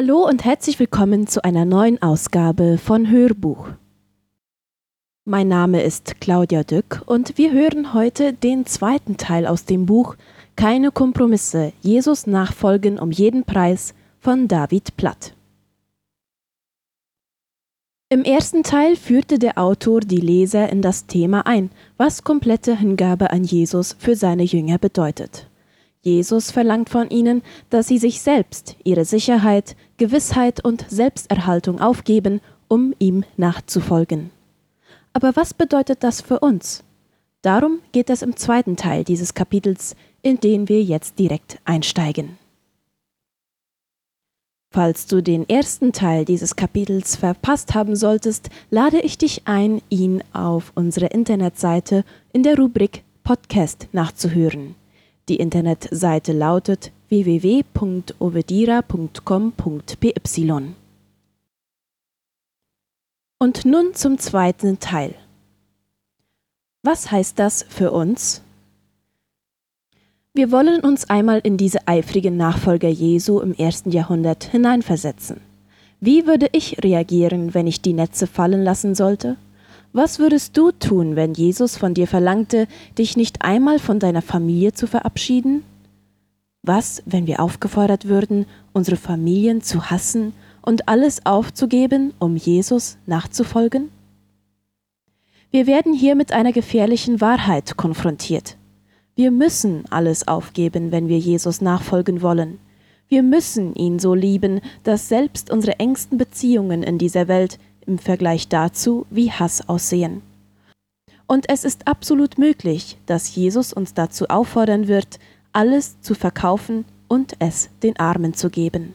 Hallo und herzlich willkommen zu einer neuen Ausgabe von Hörbuch. Mein Name ist Claudia Dück und wir hören heute den zweiten Teil aus dem Buch Keine Kompromisse, Jesus nachfolgen um jeden Preis von David Platt. Im ersten Teil führte der Autor die Leser in das Thema ein, was komplette Hingabe an Jesus für seine Jünger bedeutet. Jesus verlangt von ihnen, dass sie sich selbst, ihre Sicherheit, Gewissheit und Selbsterhaltung aufgeben, um ihm nachzufolgen. Aber was bedeutet das für uns? Darum geht es im zweiten Teil dieses Kapitels, in den wir jetzt direkt einsteigen. Falls du den ersten Teil dieses Kapitels verpasst haben solltest, lade ich dich ein, ihn auf unserer Internetseite in der Rubrik Podcast nachzuhören. Die Internetseite lautet www.ovedira.com.py. Und nun zum zweiten Teil. Was heißt das für uns? Wir wollen uns einmal in diese eifrigen Nachfolger Jesu im ersten Jahrhundert hineinversetzen. Wie würde ich reagieren, wenn ich die Netze fallen lassen sollte? Was würdest du tun, wenn Jesus von dir verlangte, dich nicht einmal von deiner Familie zu verabschieden? Was, wenn wir aufgefordert würden, unsere Familien zu hassen und alles aufzugeben, um Jesus nachzufolgen? Wir werden hier mit einer gefährlichen Wahrheit konfrontiert. Wir müssen alles aufgeben, wenn wir Jesus nachfolgen wollen. Wir müssen ihn so lieben, dass selbst unsere engsten Beziehungen in dieser Welt im Vergleich dazu wie Hass aussehen. Und es ist absolut möglich, dass Jesus uns dazu auffordern wird, alles zu verkaufen und es den Armen zu geben.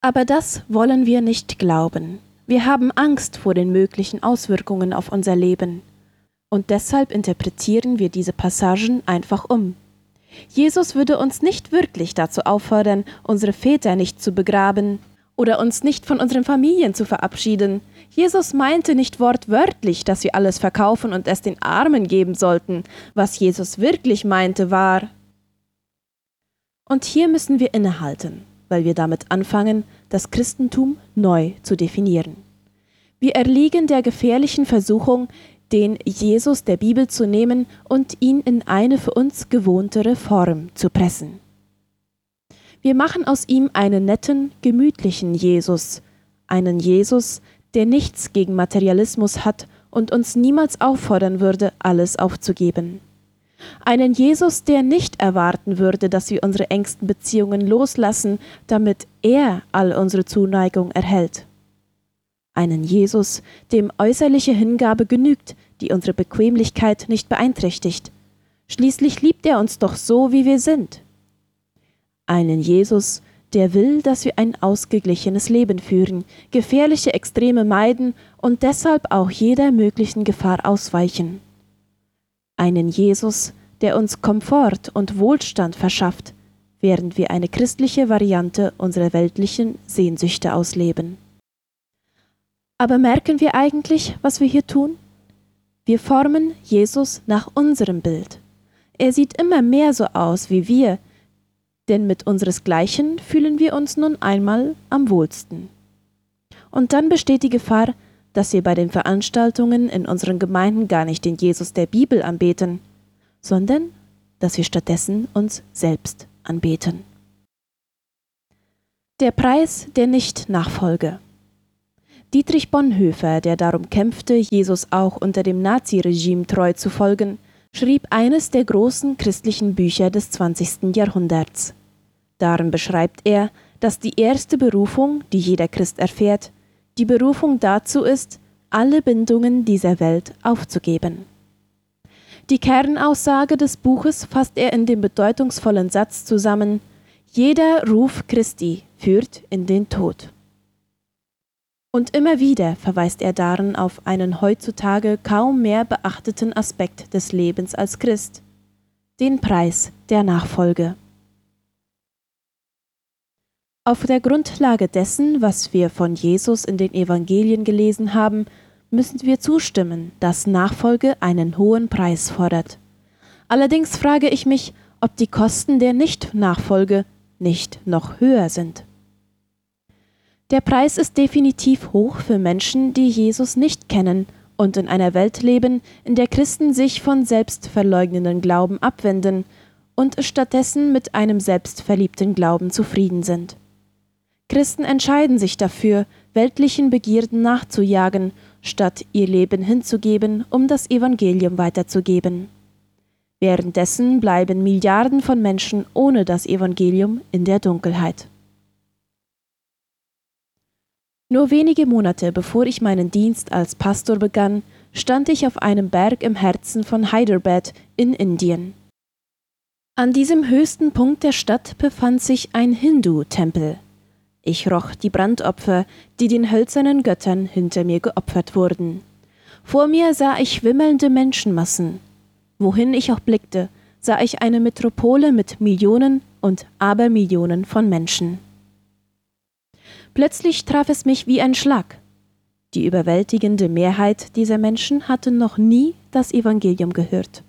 Aber das wollen wir nicht glauben. Wir haben Angst vor den möglichen Auswirkungen auf unser Leben. Und deshalb interpretieren wir diese Passagen einfach um. Jesus würde uns nicht wirklich dazu auffordern, unsere Väter nicht zu begraben oder uns nicht von unseren Familien zu verabschieden. Jesus meinte nicht wortwörtlich, dass wir alles verkaufen und es den Armen geben sollten. Was Jesus wirklich meinte war. Und hier müssen wir innehalten, weil wir damit anfangen, das Christentum neu zu definieren. Wir erliegen der gefährlichen Versuchung, den Jesus der Bibel zu nehmen und ihn in eine für uns gewohntere Form zu pressen. Wir machen aus ihm einen netten, gemütlichen Jesus, einen Jesus, der nichts gegen Materialismus hat und uns niemals auffordern würde, alles aufzugeben. Einen Jesus, der nicht erwarten würde, dass wir unsere engsten Beziehungen loslassen, damit er all unsere Zuneigung erhält einen Jesus, dem äußerliche Hingabe genügt, die unsere Bequemlichkeit nicht beeinträchtigt. Schließlich liebt er uns doch so, wie wir sind. Einen Jesus, der will, dass wir ein ausgeglichenes Leben führen, gefährliche Extreme meiden und deshalb auch jeder möglichen Gefahr ausweichen. Einen Jesus, der uns Komfort und Wohlstand verschafft, während wir eine christliche Variante unserer weltlichen Sehnsüchte ausleben. Aber merken wir eigentlich, was wir hier tun? Wir formen Jesus nach unserem Bild. Er sieht immer mehr so aus wie wir, denn mit unseresgleichen fühlen wir uns nun einmal am wohlsten. Und dann besteht die Gefahr, dass wir bei den Veranstaltungen in unseren Gemeinden gar nicht den Jesus der Bibel anbeten, sondern dass wir stattdessen uns selbst anbeten. Der Preis der Nicht-Nachfolge. Dietrich Bonhoeffer, der darum kämpfte, Jesus auch unter dem Naziregime treu zu folgen, schrieb eines der großen christlichen Bücher des 20. Jahrhunderts. Darin beschreibt er, dass die erste Berufung, die jeder Christ erfährt, die Berufung dazu ist, alle Bindungen dieser Welt aufzugeben. Die Kernaussage des Buches fasst er in dem bedeutungsvollen Satz zusammen Jeder Ruf Christi führt in den Tod. Und immer wieder verweist er darin auf einen heutzutage kaum mehr beachteten Aspekt des Lebens als Christ, den Preis der Nachfolge. Auf der Grundlage dessen, was wir von Jesus in den Evangelien gelesen haben, müssen wir zustimmen, dass Nachfolge einen hohen Preis fordert. Allerdings frage ich mich, ob die Kosten der Nicht-Nachfolge nicht noch höher sind. Der Preis ist definitiv hoch für Menschen, die Jesus nicht kennen und in einer Welt leben, in der Christen sich von selbstverleugnenden Glauben abwenden und stattdessen mit einem selbstverliebten Glauben zufrieden sind. Christen entscheiden sich dafür, weltlichen Begierden nachzujagen, statt ihr Leben hinzugeben, um das Evangelium weiterzugeben. Währenddessen bleiben Milliarden von Menschen ohne das Evangelium in der Dunkelheit. Nur wenige Monate bevor ich meinen Dienst als Pastor begann, stand ich auf einem Berg im Herzen von Hyderabad in Indien. An diesem höchsten Punkt der Stadt befand sich ein Hindu-Tempel. Ich roch die Brandopfer, die den hölzernen Göttern hinter mir geopfert wurden. Vor mir sah ich wimmelnde Menschenmassen. Wohin ich auch blickte, sah ich eine Metropole mit Millionen und Abermillionen von Menschen. Plötzlich traf es mich wie ein Schlag. Die überwältigende Mehrheit dieser Menschen hatte noch nie das Evangelium gehört.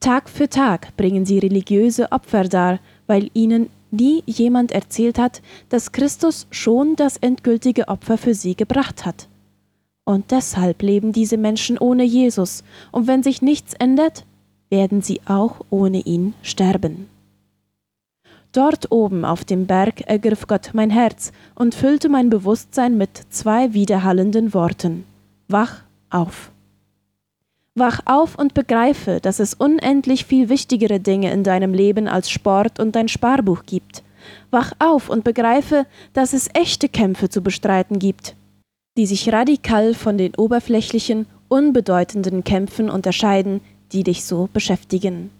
Tag für Tag bringen sie religiöse Opfer dar, weil ihnen nie jemand erzählt hat, dass Christus schon das endgültige Opfer für sie gebracht hat. Und deshalb leben diese Menschen ohne Jesus, und wenn sich nichts ändert, werden sie auch ohne ihn sterben. Dort oben auf dem Berg ergriff Gott mein Herz und füllte mein Bewusstsein mit zwei widerhallenden Worten. Wach auf. Wach auf und begreife, dass es unendlich viel wichtigere Dinge in deinem Leben als Sport und dein Sparbuch gibt. Wach auf und begreife, dass es echte Kämpfe zu bestreiten gibt, die sich radikal von den oberflächlichen, unbedeutenden Kämpfen unterscheiden, die dich so beschäftigen.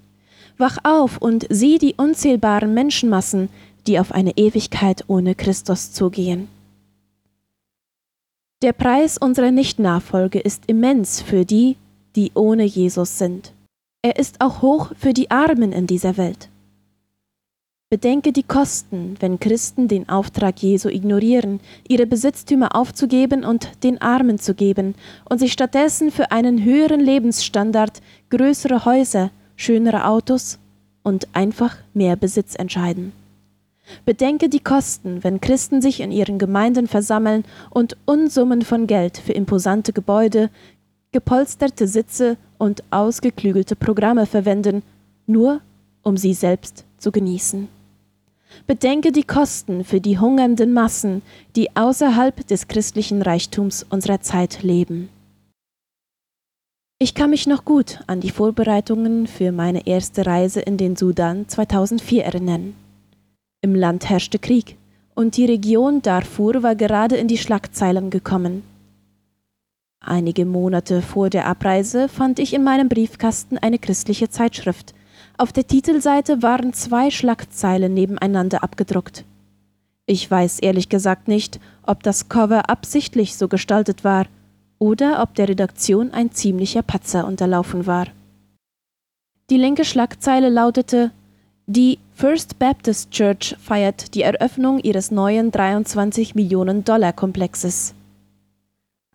Wach auf und sieh die unzählbaren Menschenmassen, die auf eine Ewigkeit ohne Christus zugehen. Der Preis unserer Nichtnachfolge ist immens für die, die ohne Jesus sind. Er ist auch hoch für die Armen in dieser Welt. Bedenke die Kosten, wenn Christen den Auftrag Jesu ignorieren, ihre Besitztümer aufzugeben und den Armen zu geben und sich stattdessen für einen höheren Lebensstandard, größere Häuser, schönere Autos und einfach mehr Besitz entscheiden. Bedenke die Kosten, wenn Christen sich in ihren Gemeinden versammeln und Unsummen von Geld für imposante Gebäude, gepolsterte Sitze und ausgeklügelte Programme verwenden, nur um sie selbst zu genießen. Bedenke die Kosten für die hungernden Massen, die außerhalb des christlichen Reichtums unserer Zeit leben. Ich kann mich noch gut an die Vorbereitungen für meine erste Reise in den Sudan 2004 erinnern. Im Land herrschte Krieg und die Region Darfur war gerade in die Schlagzeilen gekommen. Einige Monate vor der Abreise fand ich in meinem Briefkasten eine christliche Zeitschrift. Auf der Titelseite waren zwei Schlagzeilen nebeneinander abgedruckt. Ich weiß ehrlich gesagt nicht, ob das Cover absichtlich so gestaltet war oder ob der Redaktion ein ziemlicher Patzer unterlaufen war. Die linke Schlagzeile lautete Die First Baptist Church feiert die Eröffnung ihres neuen 23 Millionen Dollar Komplexes.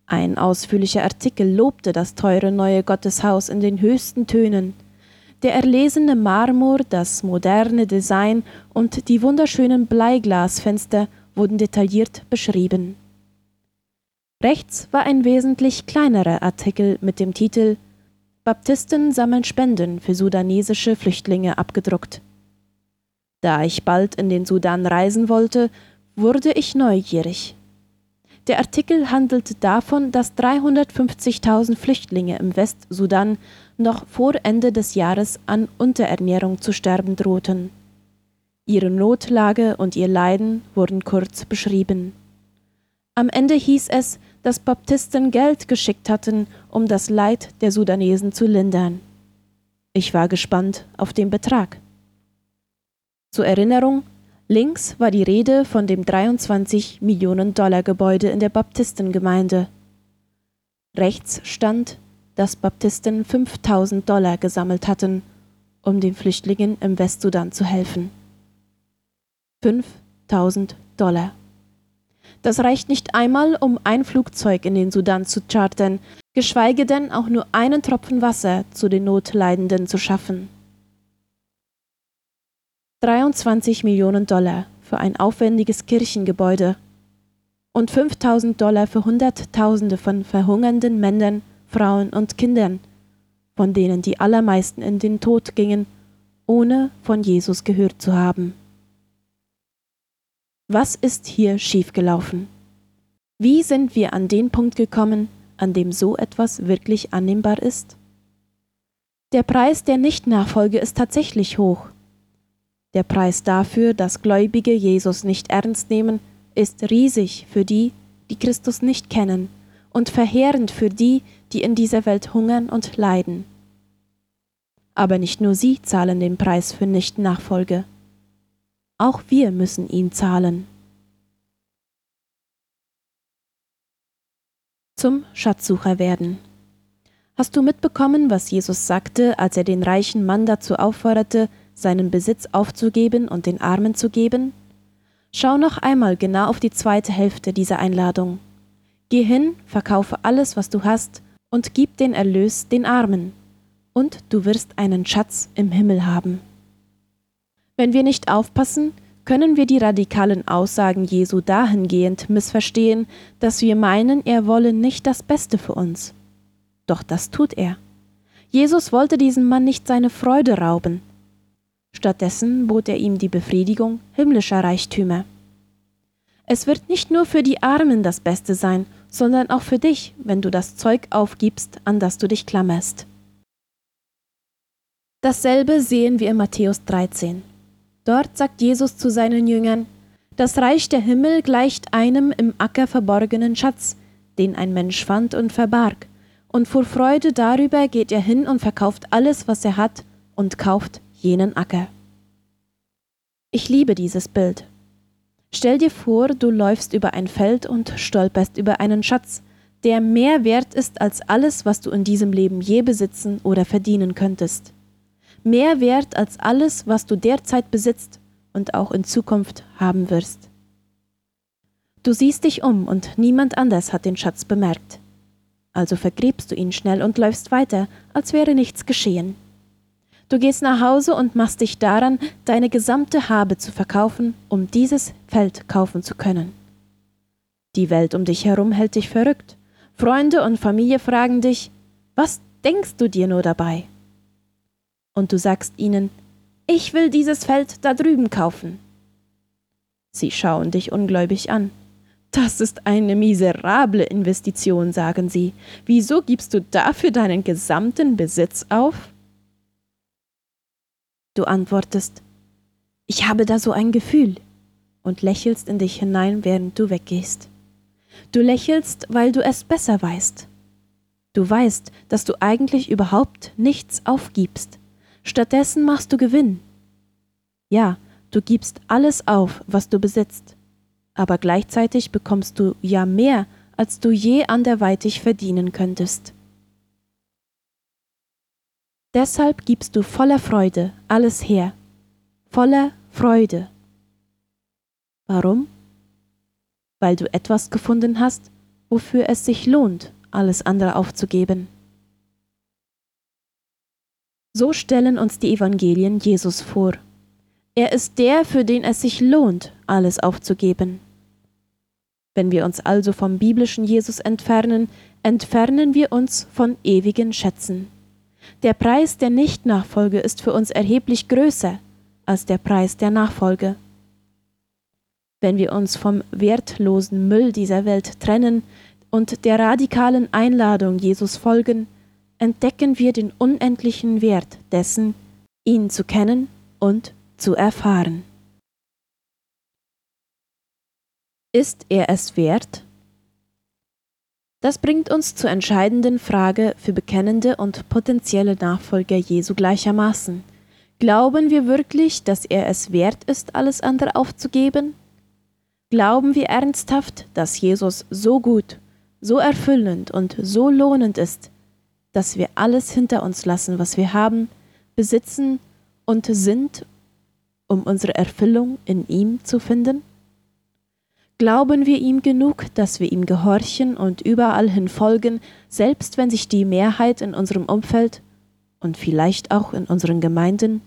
Ein ausführlicher Artikel lobte das teure neue Gotteshaus in den höchsten Tönen. Der erlesene Marmor, das moderne Design und die wunderschönen Bleiglasfenster wurden detailliert beschrieben. Rechts war ein wesentlich kleinerer Artikel mit dem Titel Baptisten sammeln Spenden für sudanesische Flüchtlinge abgedruckt. Da ich bald in den Sudan reisen wollte, wurde ich neugierig. Der Artikel handelt davon, dass 350.000 Flüchtlinge im Westsudan noch vor Ende des Jahres an Unterernährung zu sterben drohten. Ihre Notlage und ihr Leiden wurden kurz beschrieben. Am Ende hieß es, dass Baptisten Geld geschickt hatten, um das Leid der Sudanesen zu lindern. Ich war gespannt auf den Betrag. Zur Erinnerung, links war die Rede von dem 23 Millionen Dollar Gebäude in der Baptistengemeinde. Rechts stand, dass Baptisten 5000 Dollar gesammelt hatten, um den Flüchtlingen im Westsudan zu helfen. 5000 Dollar. Das reicht nicht einmal, um ein Flugzeug in den Sudan zu chartern, geschweige denn auch nur einen Tropfen Wasser zu den Notleidenden zu schaffen. 23 Millionen Dollar für ein aufwendiges Kirchengebäude und 5000 Dollar für Hunderttausende von verhungernden Männern, Frauen und Kindern, von denen die allermeisten in den Tod gingen, ohne von Jesus gehört zu haben. Was ist hier schiefgelaufen? Wie sind wir an den Punkt gekommen, an dem so etwas wirklich annehmbar ist? Der Preis der Nichtnachfolge ist tatsächlich hoch. Der Preis dafür, dass Gläubige Jesus nicht ernst nehmen, ist riesig für die, die Christus nicht kennen, und verheerend für die, die in dieser Welt hungern und leiden. Aber nicht nur sie zahlen den Preis für Nichtnachfolge. Auch wir müssen ihn zahlen. Zum Schatzsucher werden. Hast du mitbekommen, was Jesus sagte, als er den reichen Mann dazu aufforderte, seinen Besitz aufzugeben und den Armen zu geben? Schau noch einmal genau auf die zweite Hälfte dieser Einladung. Geh hin, verkaufe alles, was du hast, und gib den Erlös den Armen, und du wirst einen Schatz im Himmel haben. Wenn wir nicht aufpassen, können wir die radikalen Aussagen Jesu dahingehend missverstehen, dass wir meinen, er wolle nicht das Beste für uns. Doch das tut er. Jesus wollte diesem Mann nicht seine Freude rauben. Stattdessen bot er ihm die Befriedigung himmlischer Reichtümer. Es wird nicht nur für die Armen das Beste sein, sondern auch für dich, wenn du das Zeug aufgibst, an das du dich klammerst. Dasselbe sehen wir in Matthäus 13. Dort sagt Jesus zu seinen Jüngern, das Reich der Himmel gleicht einem im Acker verborgenen Schatz, den ein Mensch fand und verbarg und vor Freude darüber geht er hin und verkauft alles, was er hat, und kauft jenen Acker. Ich liebe dieses Bild. Stell dir vor, du läufst über ein Feld und stolperst über einen Schatz, der mehr wert ist als alles, was du in diesem Leben je besitzen oder verdienen könntest. Mehr wert als alles, was du derzeit besitzt und auch in Zukunft haben wirst. Du siehst dich um und niemand anders hat den Schatz bemerkt also vergräbst du ihn schnell und läufst weiter, als wäre nichts geschehen. Du gehst nach Hause und machst dich daran, deine gesamte Habe zu verkaufen, um dieses Feld kaufen zu können. Die Welt um dich herum hält dich verrückt. Freunde und Familie fragen dich, was denkst du dir nur dabei? Und du sagst ihnen, ich will dieses Feld da drüben kaufen. Sie schauen dich ungläubig an. Das ist eine miserable Investition, sagen sie. Wieso gibst du dafür deinen gesamten Besitz auf? Du antwortest, ich habe da so ein Gefühl und lächelst in dich hinein, während du weggehst. Du lächelst, weil du es besser weißt. Du weißt, dass du eigentlich überhaupt nichts aufgibst. Stattdessen machst du Gewinn. Ja, du gibst alles auf, was du besitzt aber gleichzeitig bekommst du ja mehr, als du je anderweitig verdienen könntest. Deshalb gibst du voller Freude alles her, voller Freude. Warum? Weil du etwas gefunden hast, wofür es sich lohnt, alles andere aufzugeben. So stellen uns die Evangelien Jesus vor. Er ist der, für den es sich lohnt, alles aufzugeben. Wenn wir uns also vom biblischen Jesus entfernen, entfernen wir uns von ewigen Schätzen. Der Preis der Nichtnachfolge ist für uns erheblich größer als der Preis der Nachfolge. Wenn wir uns vom wertlosen Müll dieser Welt trennen und der radikalen Einladung Jesus folgen, entdecken wir den unendlichen Wert dessen, ihn zu kennen und zu erfahren. Ist er es wert? Das bringt uns zur entscheidenden Frage für bekennende und potenzielle Nachfolger Jesu gleichermaßen. Glauben wir wirklich, dass er es wert ist, alles andere aufzugeben? Glauben wir ernsthaft, dass Jesus so gut, so erfüllend und so lohnend ist, dass wir alles hinter uns lassen, was wir haben, besitzen und sind, um unsere Erfüllung in ihm zu finden? Glauben wir ihm genug, dass wir ihm gehorchen und überall hin folgen, selbst wenn sich die Mehrheit in unserem Umfeld und vielleicht auch in unseren Gemeinden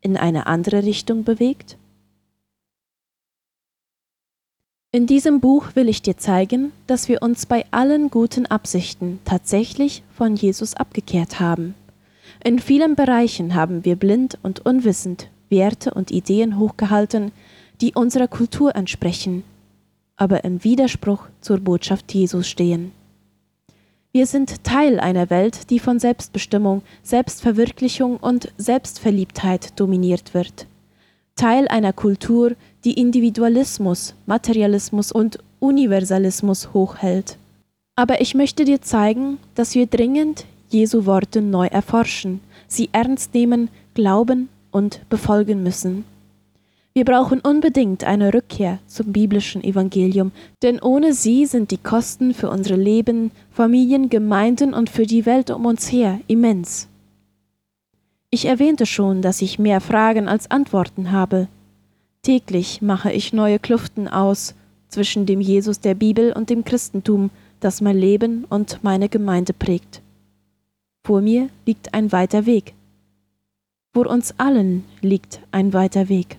in eine andere Richtung bewegt? In diesem Buch will ich dir zeigen, dass wir uns bei allen guten Absichten tatsächlich von Jesus abgekehrt haben. In vielen Bereichen haben wir blind und unwissend Werte und Ideen hochgehalten, die unserer Kultur entsprechen, aber im Widerspruch zur Botschaft Jesus stehen. Wir sind Teil einer Welt, die von Selbstbestimmung, Selbstverwirklichung und Selbstverliebtheit dominiert wird. Teil einer Kultur, die Individualismus, Materialismus und Universalismus hochhält. Aber ich möchte dir zeigen, dass wir dringend Jesu Worte neu erforschen, sie ernst nehmen, glauben und befolgen müssen. Wir brauchen unbedingt eine Rückkehr zum biblischen Evangelium, denn ohne sie sind die Kosten für unsere Leben, Familien, Gemeinden und für die Welt um uns her immens. Ich erwähnte schon, dass ich mehr Fragen als Antworten habe. Täglich mache ich neue Kluften aus zwischen dem Jesus der Bibel und dem Christentum, das mein Leben und meine Gemeinde prägt. Vor mir liegt ein weiter Weg. Vor uns allen liegt ein weiter Weg.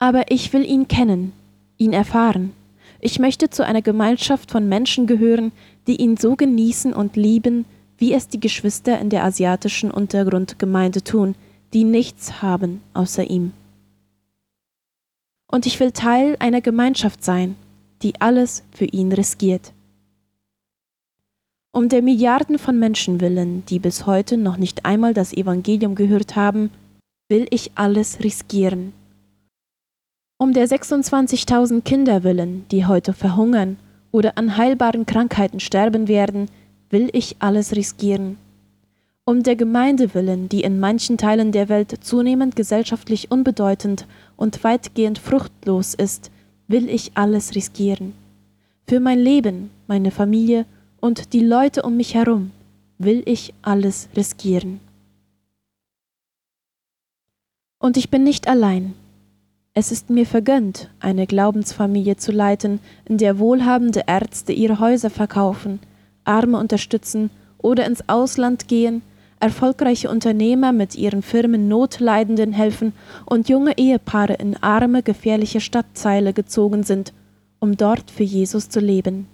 Aber ich will ihn kennen, ihn erfahren. Ich möchte zu einer Gemeinschaft von Menschen gehören, die ihn so genießen und lieben, wie es die Geschwister in der asiatischen Untergrundgemeinde tun, die nichts haben außer ihm. Und ich will Teil einer Gemeinschaft sein, die alles für ihn riskiert. Um der Milliarden von Menschen willen, die bis heute noch nicht einmal das Evangelium gehört haben, will ich alles riskieren. Um der 26.000 Kinder willen, die heute verhungern oder an heilbaren Krankheiten sterben werden, will ich alles riskieren. Um der Gemeinde willen, die in manchen Teilen der Welt zunehmend gesellschaftlich unbedeutend und weitgehend fruchtlos ist, will ich alles riskieren. Für mein Leben, meine Familie und die Leute um mich herum will ich alles riskieren. Und ich bin nicht allein. Es ist mir vergönnt, eine Glaubensfamilie zu leiten, in der wohlhabende Ärzte ihre Häuser verkaufen, Arme unterstützen oder ins Ausland gehen, erfolgreiche Unternehmer mit ihren Firmen Notleidenden helfen und junge Ehepaare in arme, gefährliche Stadtteile gezogen sind, um dort für Jesus zu leben.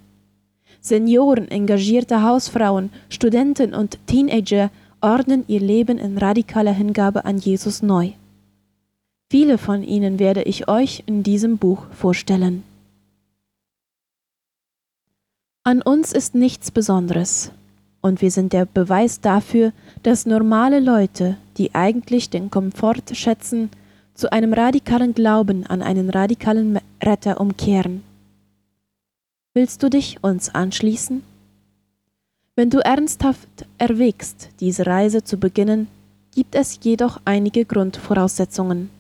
Senioren, engagierte Hausfrauen, Studenten und Teenager ordnen ihr Leben in radikaler Hingabe an Jesus neu. Viele von ihnen werde ich euch in diesem Buch vorstellen. An uns ist nichts Besonderes, und wir sind der Beweis dafür, dass normale Leute, die eigentlich den Komfort schätzen, zu einem radikalen Glauben an einen radikalen Retter umkehren. Willst du dich uns anschließen? Wenn du ernsthaft erwägst, diese Reise zu beginnen, gibt es jedoch einige Grundvoraussetzungen.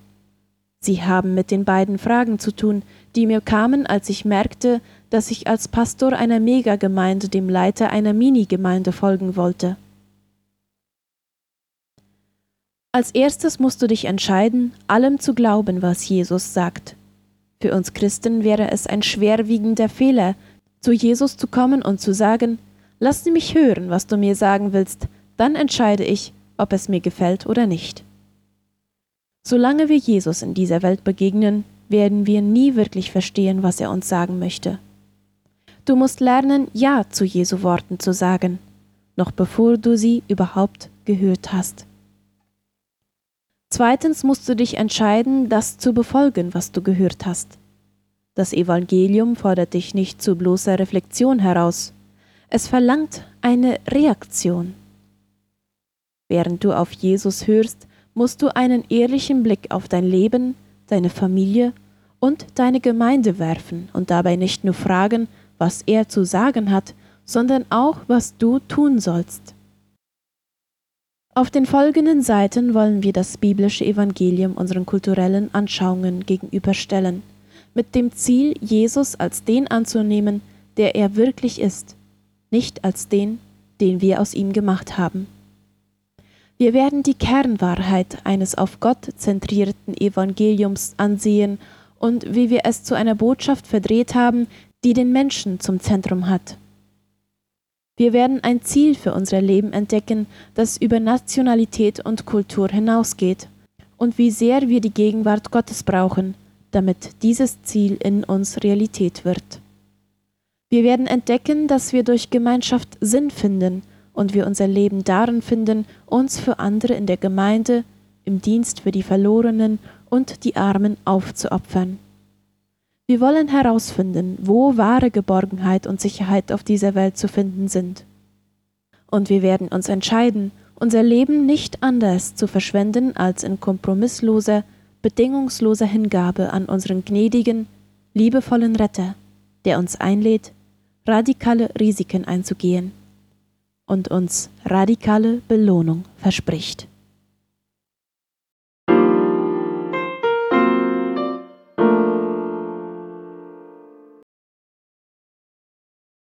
Sie haben mit den beiden Fragen zu tun, die mir kamen, als ich merkte, dass ich als Pastor einer Megagemeinde dem Leiter einer Minigemeinde folgen wollte. Als erstes musst du dich entscheiden, allem zu glauben, was Jesus sagt. Für uns Christen wäre es ein schwerwiegender Fehler, zu Jesus zu kommen und zu sagen, lass mich hören, was du mir sagen willst, dann entscheide ich, ob es mir gefällt oder nicht. Solange wir Jesus in dieser Welt begegnen, werden wir nie wirklich verstehen, was er uns sagen möchte. Du musst lernen, Ja zu Jesu Worten zu sagen, noch bevor du sie überhaupt gehört hast. Zweitens musst du dich entscheiden, das zu befolgen, was du gehört hast. Das Evangelium fordert dich nicht zu bloßer Reflexion heraus. Es verlangt eine Reaktion. Während du auf Jesus hörst, musst du einen ehrlichen Blick auf dein Leben, deine Familie und deine Gemeinde werfen und dabei nicht nur fragen, was er zu sagen hat, sondern auch, was du tun sollst. Auf den folgenden Seiten wollen wir das biblische Evangelium unseren kulturellen Anschauungen gegenüberstellen, mit dem Ziel, Jesus als den anzunehmen, der er wirklich ist, nicht als den, den wir aus ihm gemacht haben. Wir werden die Kernwahrheit eines auf Gott zentrierten Evangeliums ansehen und wie wir es zu einer Botschaft verdreht haben, die den Menschen zum Zentrum hat. Wir werden ein Ziel für unser Leben entdecken, das über Nationalität und Kultur hinausgeht und wie sehr wir die Gegenwart Gottes brauchen, damit dieses Ziel in uns Realität wird. Wir werden entdecken, dass wir durch Gemeinschaft Sinn finden und wir unser Leben darin finden, uns für andere in der Gemeinde, im Dienst für die Verlorenen und die Armen aufzuopfern. Wir wollen herausfinden, wo wahre Geborgenheit und Sicherheit auf dieser Welt zu finden sind. Und wir werden uns entscheiden, unser Leben nicht anders zu verschwenden als in kompromissloser, bedingungsloser Hingabe an unseren gnädigen, liebevollen Retter, der uns einlädt, radikale Risiken einzugehen und uns radikale Belohnung verspricht.